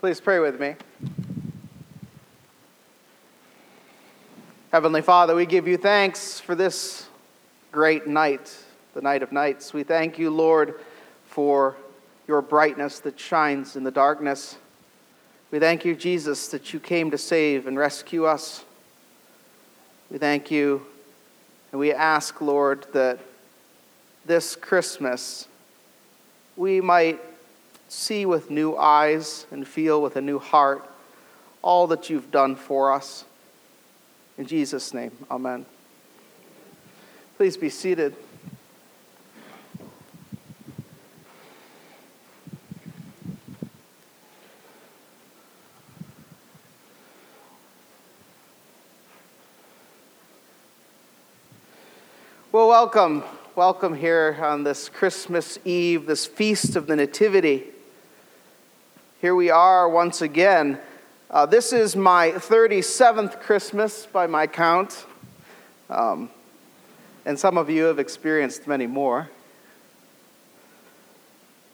Please pray with me. Heavenly Father, we give you thanks for this great night, the night of nights. We thank you, Lord, for your brightness that shines in the darkness. We thank you, Jesus, that you came to save and rescue us. We thank you and we ask, Lord, that this Christmas we might see with new eyes and feel with a new heart all that you've done for us. In Jesus' name, amen. Please be seated. Well, welcome. Welcome here on this Christmas Eve, this feast of the Nativity. Here we are once again. Uh, this is my 37th Christmas by my count. Um, and some of you have experienced many more.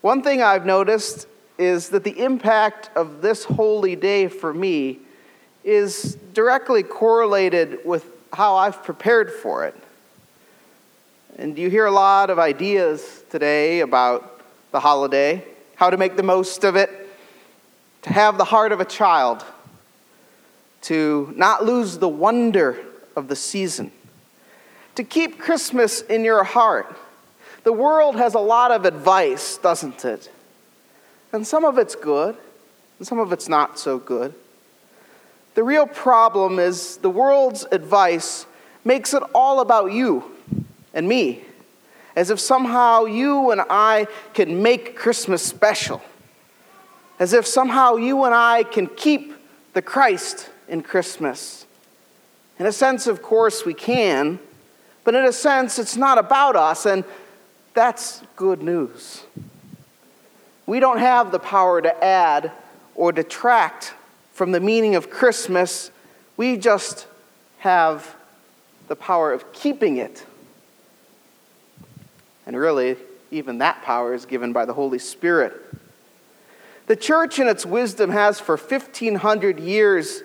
One thing I've noticed is that the impact of this holy day for me is directly correlated with how I've prepared for it. And you hear a lot of ideas today about the holiday, how to make the most of it to have the heart of a child, to not lose the wonder of the season, to keep Christmas in your heart. The world has a lot of advice, doesn't it? And some of it's good, and some of it's not so good. The real problem is the world's advice makes it all about you and me, as if somehow you and I can make Christmas special as if somehow you and I can keep the Christ in Christmas. In a sense, of course, we can, but in a sense, it's not about us, and that's good news. We don't have the power to add or detract from the meaning of Christmas, we just have the power of keeping it. And really, even that power is given by the Holy Spirit. The church, in its wisdom, has for 1,500 years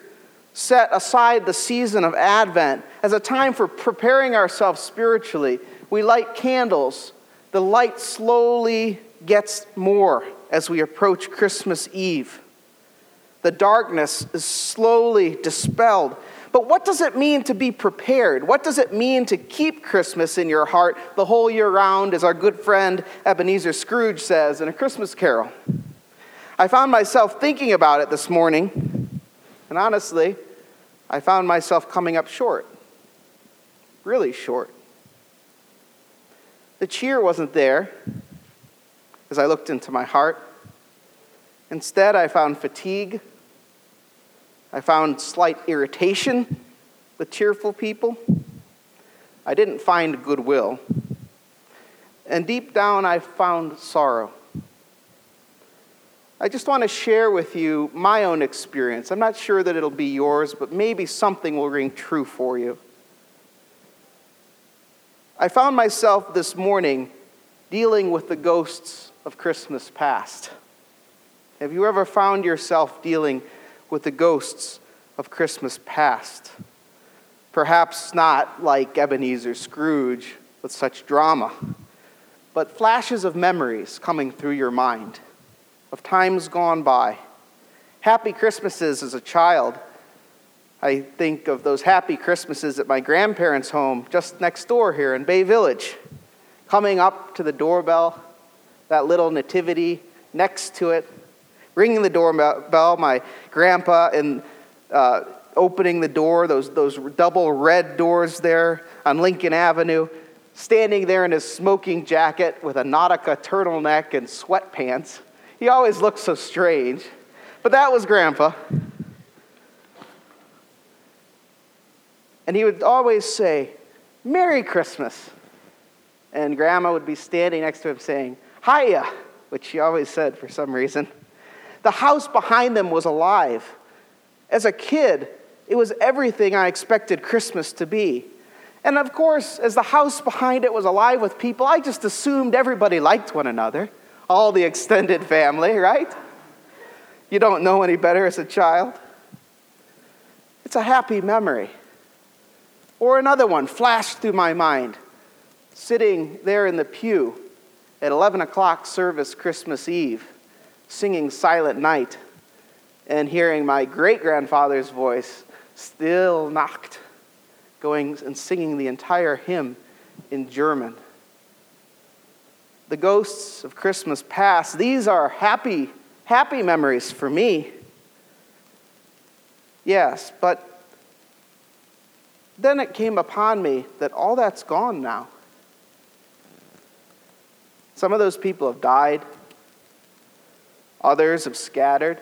set aside the season of Advent as a time for preparing ourselves spiritually. We light candles. The light slowly gets more as we approach Christmas Eve. The darkness is slowly dispelled. But what does it mean to be prepared? What does it mean to keep Christmas in your heart the whole year round, as our good friend Ebenezer Scrooge says in A Christmas Carol? I found myself thinking about it this morning, and honestly, I found myself coming up short. Really short. The cheer wasn't there as I looked into my heart. Instead, I found fatigue. I found slight irritation with cheerful people. I didn't find goodwill. And deep down, I found sorrow. I just want to share with you my own experience. I'm not sure that it'll be yours, but maybe something will ring true for you. I found myself this morning dealing with the ghosts of Christmas past. Have you ever found yourself dealing with the ghosts of Christmas past? Perhaps not like Ebenezer Scrooge with such drama, but flashes of memories coming through your mind of times gone by. Happy Christmases as a child. I think of those happy Christmases at my grandparents' home just next door here in Bay Village. Coming up to the doorbell, that little nativity next to it, ringing the doorbell, my grandpa, and uh, opening the door, those, those double red doors there on Lincoln Avenue, standing there in his smoking jacket with a Nautica turtleneck and sweatpants he always looked so strange. But that was Grandpa. And he would always say, Merry Christmas. And Grandma would be standing next to him saying, Hiya, which she always said for some reason. The house behind them was alive. As a kid, it was everything I expected Christmas to be. And of course, as the house behind it was alive with people, I just assumed everybody liked one another all the extended family, right? you don't know any better as a child. It's a happy memory. Or another one flashed through my mind, sitting there in the pew at 11 o'clock service Christmas Eve, singing Silent Night, and hearing my great grandfather's voice, Stille Nacht, going and singing the entire hymn in German. The ghosts of Christmas past, these are happy, happy memories for me. Yes, but then it came upon me that all that's gone now. Some of those people have died, others have scattered.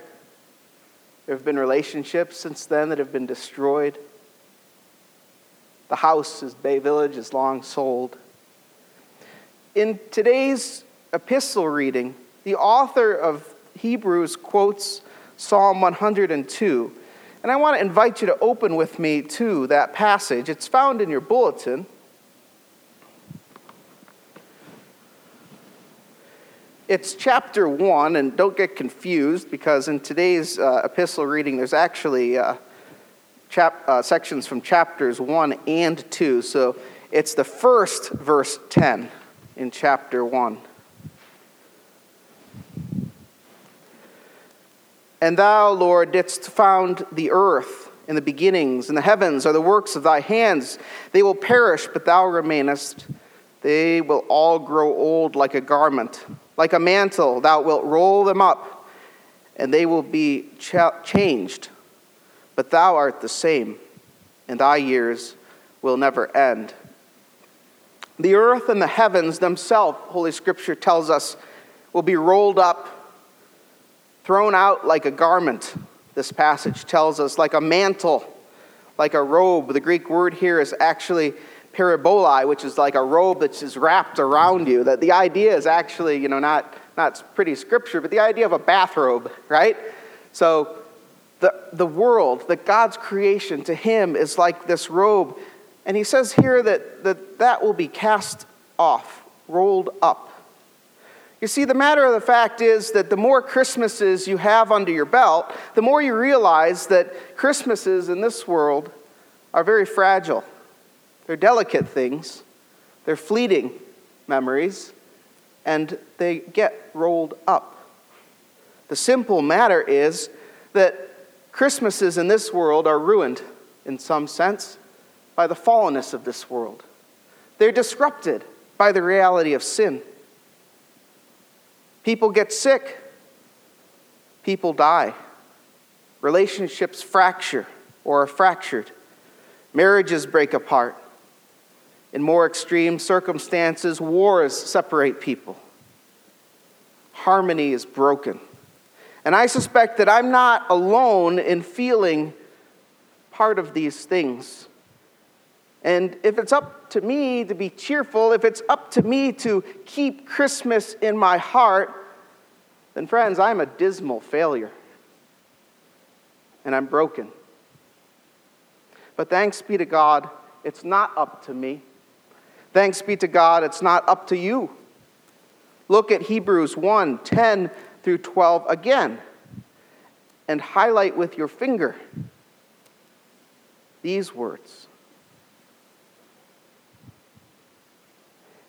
There have been relationships since then that have been destroyed. The house, as Bay Village, is long sold. In today's epistle reading, the author of Hebrews quotes Psalm 102. And I want to invite you to open with me to that passage. It's found in your bulletin. It's chapter 1, and don't get confused because in today's uh, epistle reading, there's actually uh, chap- uh, sections from chapters 1 and 2. So it's the first verse 10 in chapter 1. And thou, Lord, didst found the earth in the beginnings, and the heavens are the works of thy hands. They will perish, but thou remainest. They will all grow old like a garment, like a mantle. Thou wilt roll them up, and they will be changed but thou art the same, and thy years will never end. The earth and the heavens themselves, Holy Scripture tells us, will be rolled up, thrown out like a garment, this passage tells us, like a mantle, like a robe. The Greek word here is actually peribolaion, which is like a robe that's wrapped around you. That the idea is actually, you know, not, not pretty scripture, but the idea of a bathrobe, right? So the, the world, that God's creation to him is like this robe. And he says here that, that that will be cast off, rolled up. You see, the matter of the fact is that the more Christmases you have under your belt, the more you realize that Christmases in this world are very fragile. They're delicate things, they're fleeting memories, and they get rolled up. The simple matter is that Christmases in this world are ruined, in some sense, by the fallenness of this world. They're disrupted by the reality of sin. People get sick, people die, relationships fracture or are fractured, marriages break apart. In more extreme circumstances, wars separate people. Harmony is broken. And I suspect that I'm not alone in feeling part of these things. And if it's up to me to be cheerful, if it's up to me to keep Christmas in my heart, then, friends, I'm a dismal failure. And I'm broken. But thanks be to God, it's not up to me. Thanks be to God, it's not up to you. Look at Hebrews 1 10 through 12 again and highlight with your finger these words.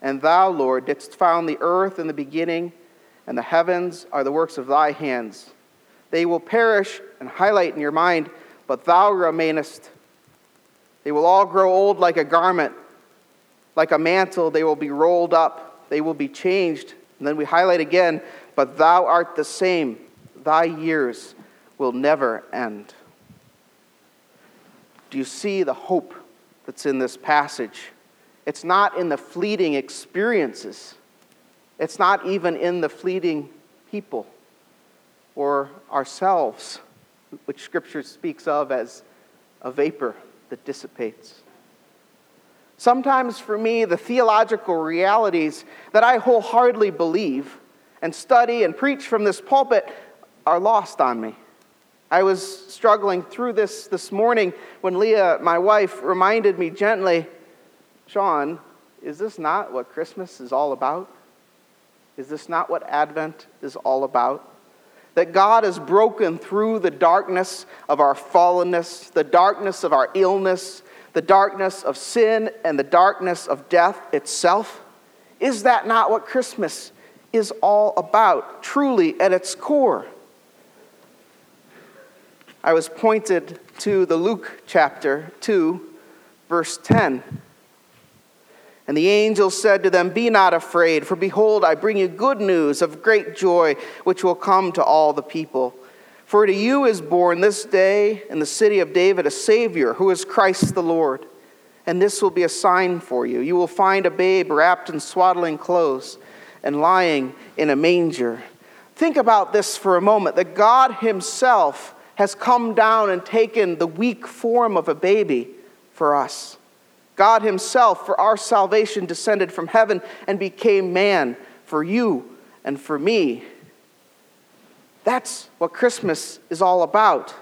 And thou, Lord, didst found the earth in the beginning, and the heavens are the works of thy hands. They will perish, and highlight in your mind, but thou remainest. They will all grow old like a garment, like a mantle, they will be rolled up, they will be changed. And then we highlight again, but thou art the same, thy years will never end. Do you see the hope that's in this passage? It's not in the fleeting experiences, it's not even in the fleeting people or ourselves, which Scripture speaks of as a vapor that dissipates. Sometimes for me, the theological realities that I wholeheartedly believe and study and preach from this pulpit are lost on me. I was struggling through this this morning when Leah, my wife, reminded me gently, Sean, is this not what Christmas is all about? Is this not what Advent is all about? that God has broken through the darkness of our fallenness, the darkness of our illness, the darkness of sin, and the darkness of death itself? Is that not what Christmas is all about, truly at its core? I was pointed to the Luke chapter 2, verse 10. And the angel said to them, Be not afraid, for behold, I bring you good news of great joy, which will come to all the people. For to you is born this day in the city of David a Savior, who is Christ the Lord. And this will be a sign for you. You will find a babe wrapped in swaddling clothes and lying in a manger. Think about this for a moment that God Himself has come down and taken the weak form of a baby for us. God Himself, for our salvation, descended from heaven and became man for you and for me. That's what Christmas is all about.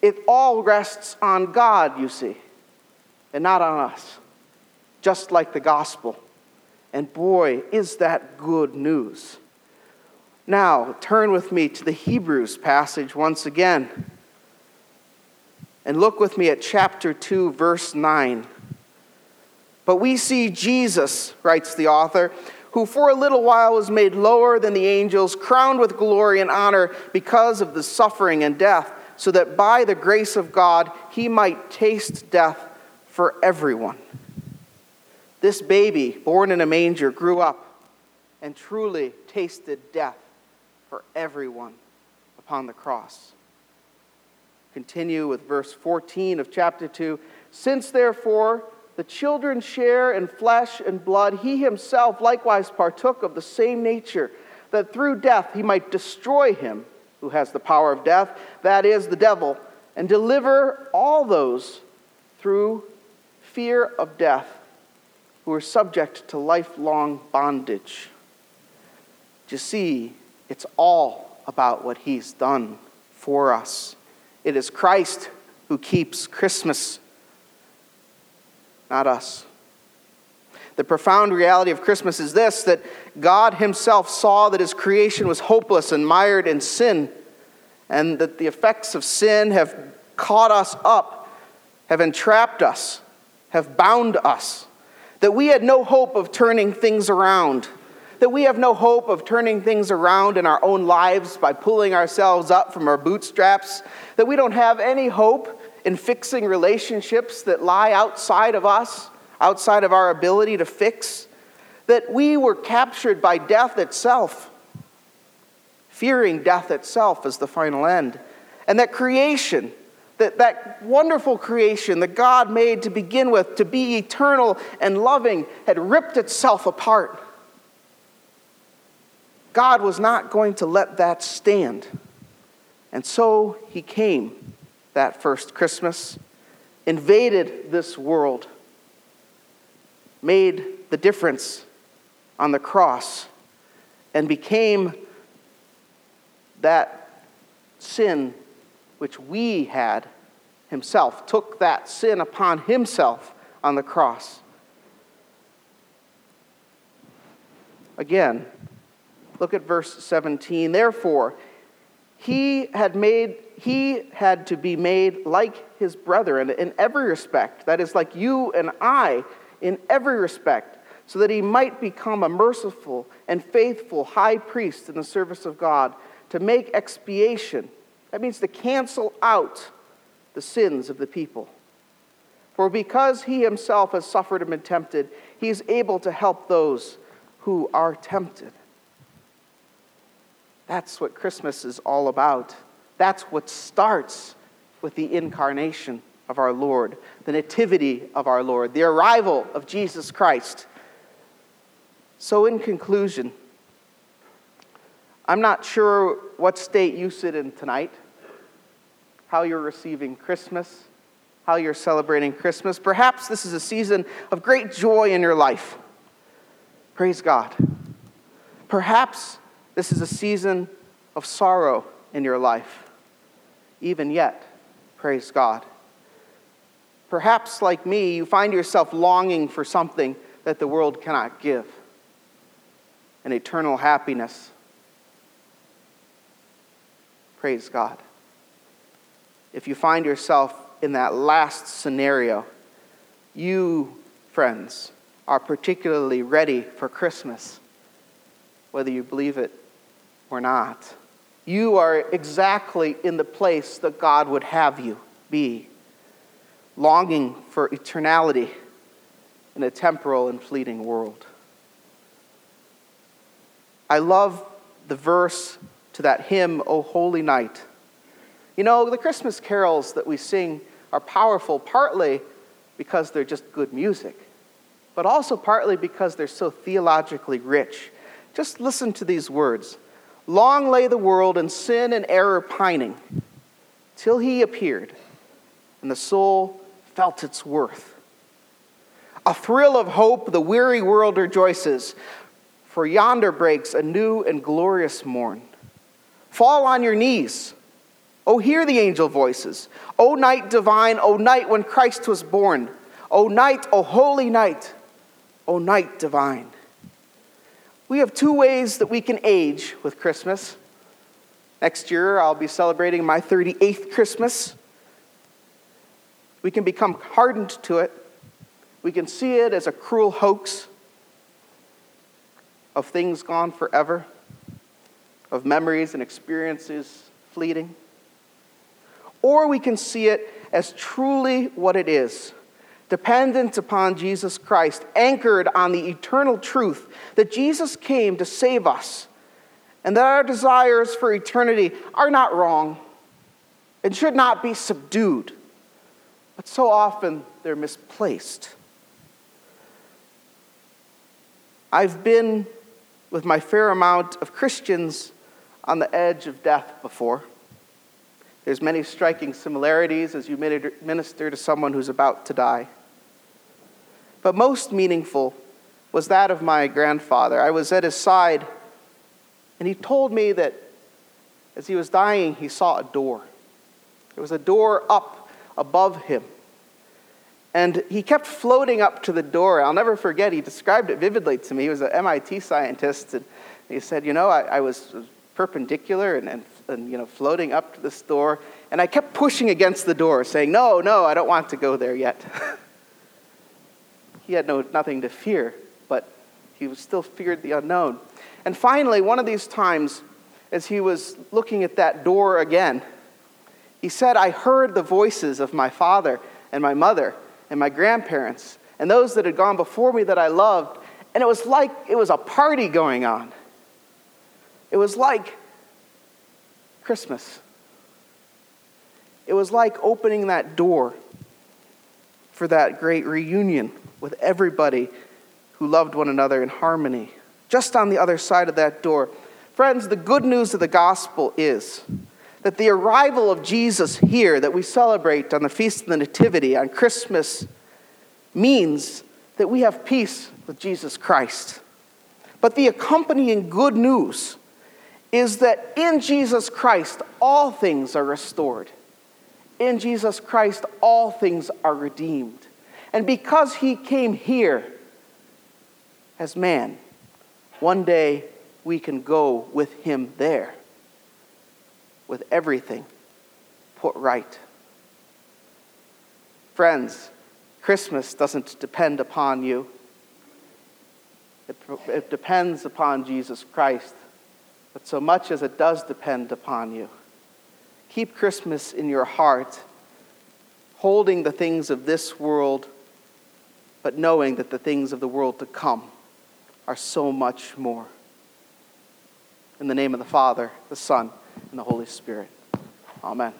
It all rests on God, you see, and not on us, just like the gospel. And boy, is that good news. Now, turn with me to the Hebrews passage once again. And look with me at chapter 2, verse 9. But we see Jesus, writes the author, who for a little while was made lower than the angels, crowned with glory and honor because of the suffering and death, so that by the grace of God he might taste death for everyone. This baby, born in a manger, grew up and truly tasted death for everyone upon the cross continue with verse 14 of chapter 2. Since therefore the children share in flesh and blood, he himself likewise partook of the same nature, that through death he might destroy him who has the power of death, that is, the devil, and deliver all those through fear of death who are subject to lifelong bondage. You see, it's all about what he's done for us. It is Christ who keeps Christmas, not us. The profound reality of Christmas is this that God Himself saw that His creation was hopeless and mired in sin, and that the effects of sin have caught us up, have entrapped us, have bound us, that we had no hope of turning things around that we have no hope of turning things around in our own lives by pulling ourselves up from our bootstraps, that we don't have any hope in fixing relationships that lie outside of us, outside of our ability to fix, that we were captured by death itself, fearing death itself as the final end, and that creation, that, that wonderful creation that God made to begin with, to be eternal and loving, had ripped itself apart God was not going to let that stand. And so he came that first Christmas, invaded this world, made the difference on the cross, and became that sin which we had himself, took that sin upon himself on the cross. Again, Look at verse 17. Therefore, he had made he had to be made like his brethren in every respect that is like you and i in every respect so that he might become a merciful and faithful high priest in the service of god to make expiation that means to cancel out the sins of the people for because he himself has suffered and been tempted he is able to help those who are tempted that's what Christmas is all about. That's what starts with the incarnation of our Lord, the nativity of our Lord, the arrival of Jesus Christ. So, in conclusion, I'm not sure what state you sit in tonight, how you're receiving Christmas, how you're celebrating Christmas. Perhaps this is a season of great joy in your life. Praise God. Perhaps this is a season of sorrow in your life. Even yet, praise God. Perhaps, like me, you find yourself longing for something that the world cannot give an eternal happiness. Praise God. If you find yourself in that last scenario, you, friends, are particularly ready for Christmas, whether you believe it or not. You are exactly in the place that God would have you be, longing for eternality in a temporal and fleeting world. I love the verse to that hymn, O Holy Night. You know, the Christmas carols that we sing are powerful partly because they're just good music, but also partly because they're so theologically rich. Just listen to these words Long lay the world in sin and error pining, till he appeared, and the soul felt its worth. A thrill of hope, the weary world rejoices, for yonder breaks a new and glorious morn. Fall on your knees. Oh, hear the angel voices. O night divine, O night when Christ was born. O night, O holy night, O night divine. We have two ways that we can age with Christmas. Next year, I'll be celebrating my 38th Christmas. We can become hardened to it. We can see it as a cruel hoax of things gone forever, of memories and experiences fleeting. Or we can see it as truly what it is dependent upon Jesus Christ, anchored on the eternal truth that Jesus came to save us, and that our desires for eternity are not wrong and should not be subdued, but so often they're misplaced. I've been with my fair amount of Christians on the edge of death before. There's many striking similarities as you minister to someone who's about to die. But most meaningful was that of my grandfather. I was at his side, and he told me that as he was dying, he saw a door. There was a door up above him. And he kept floating up to the door. I'll never forget, he described it vividly to me. He was an MIT scientist, and he said, You know, I, I was perpendicular and, and, and, you know, floating up to this door, and I kept pushing against the door, saying, No, no, I don't want to go there yet. he had no, nothing to fear, but he still feared the unknown. And finally, one of these times, as he was looking at that door again, he said, I heard the voices of my father and my mother and my grandparents and those that had gone before me that I loved. And it was like it was a party going on. It was like Christmas. It was like opening that door for that great reunion with everybody who loved one another in harmony. Just on the other side of that door. Friends, the good news of the gospel is that the arrival of Jesus here, that we celebrate on the Feast of the Nativity, on Christmas, means that we have peace with Jesus Christ. But the accompanying good news is that in Jesus Christ, all things are restored. In Jesus Christ, all things are redeemed. And because he came here as man, one day we can go with him there with everything put right. Friends, Christmas doesn't depend upon you. It, it, depends upon Jesus Christ, but so much as it does depend upon you. Keep Christmas in your heart, holding the things of this world but knowing that the things of the world to come are so much more. In the name of the Father, the Son, and the Holy Spirit. Amen.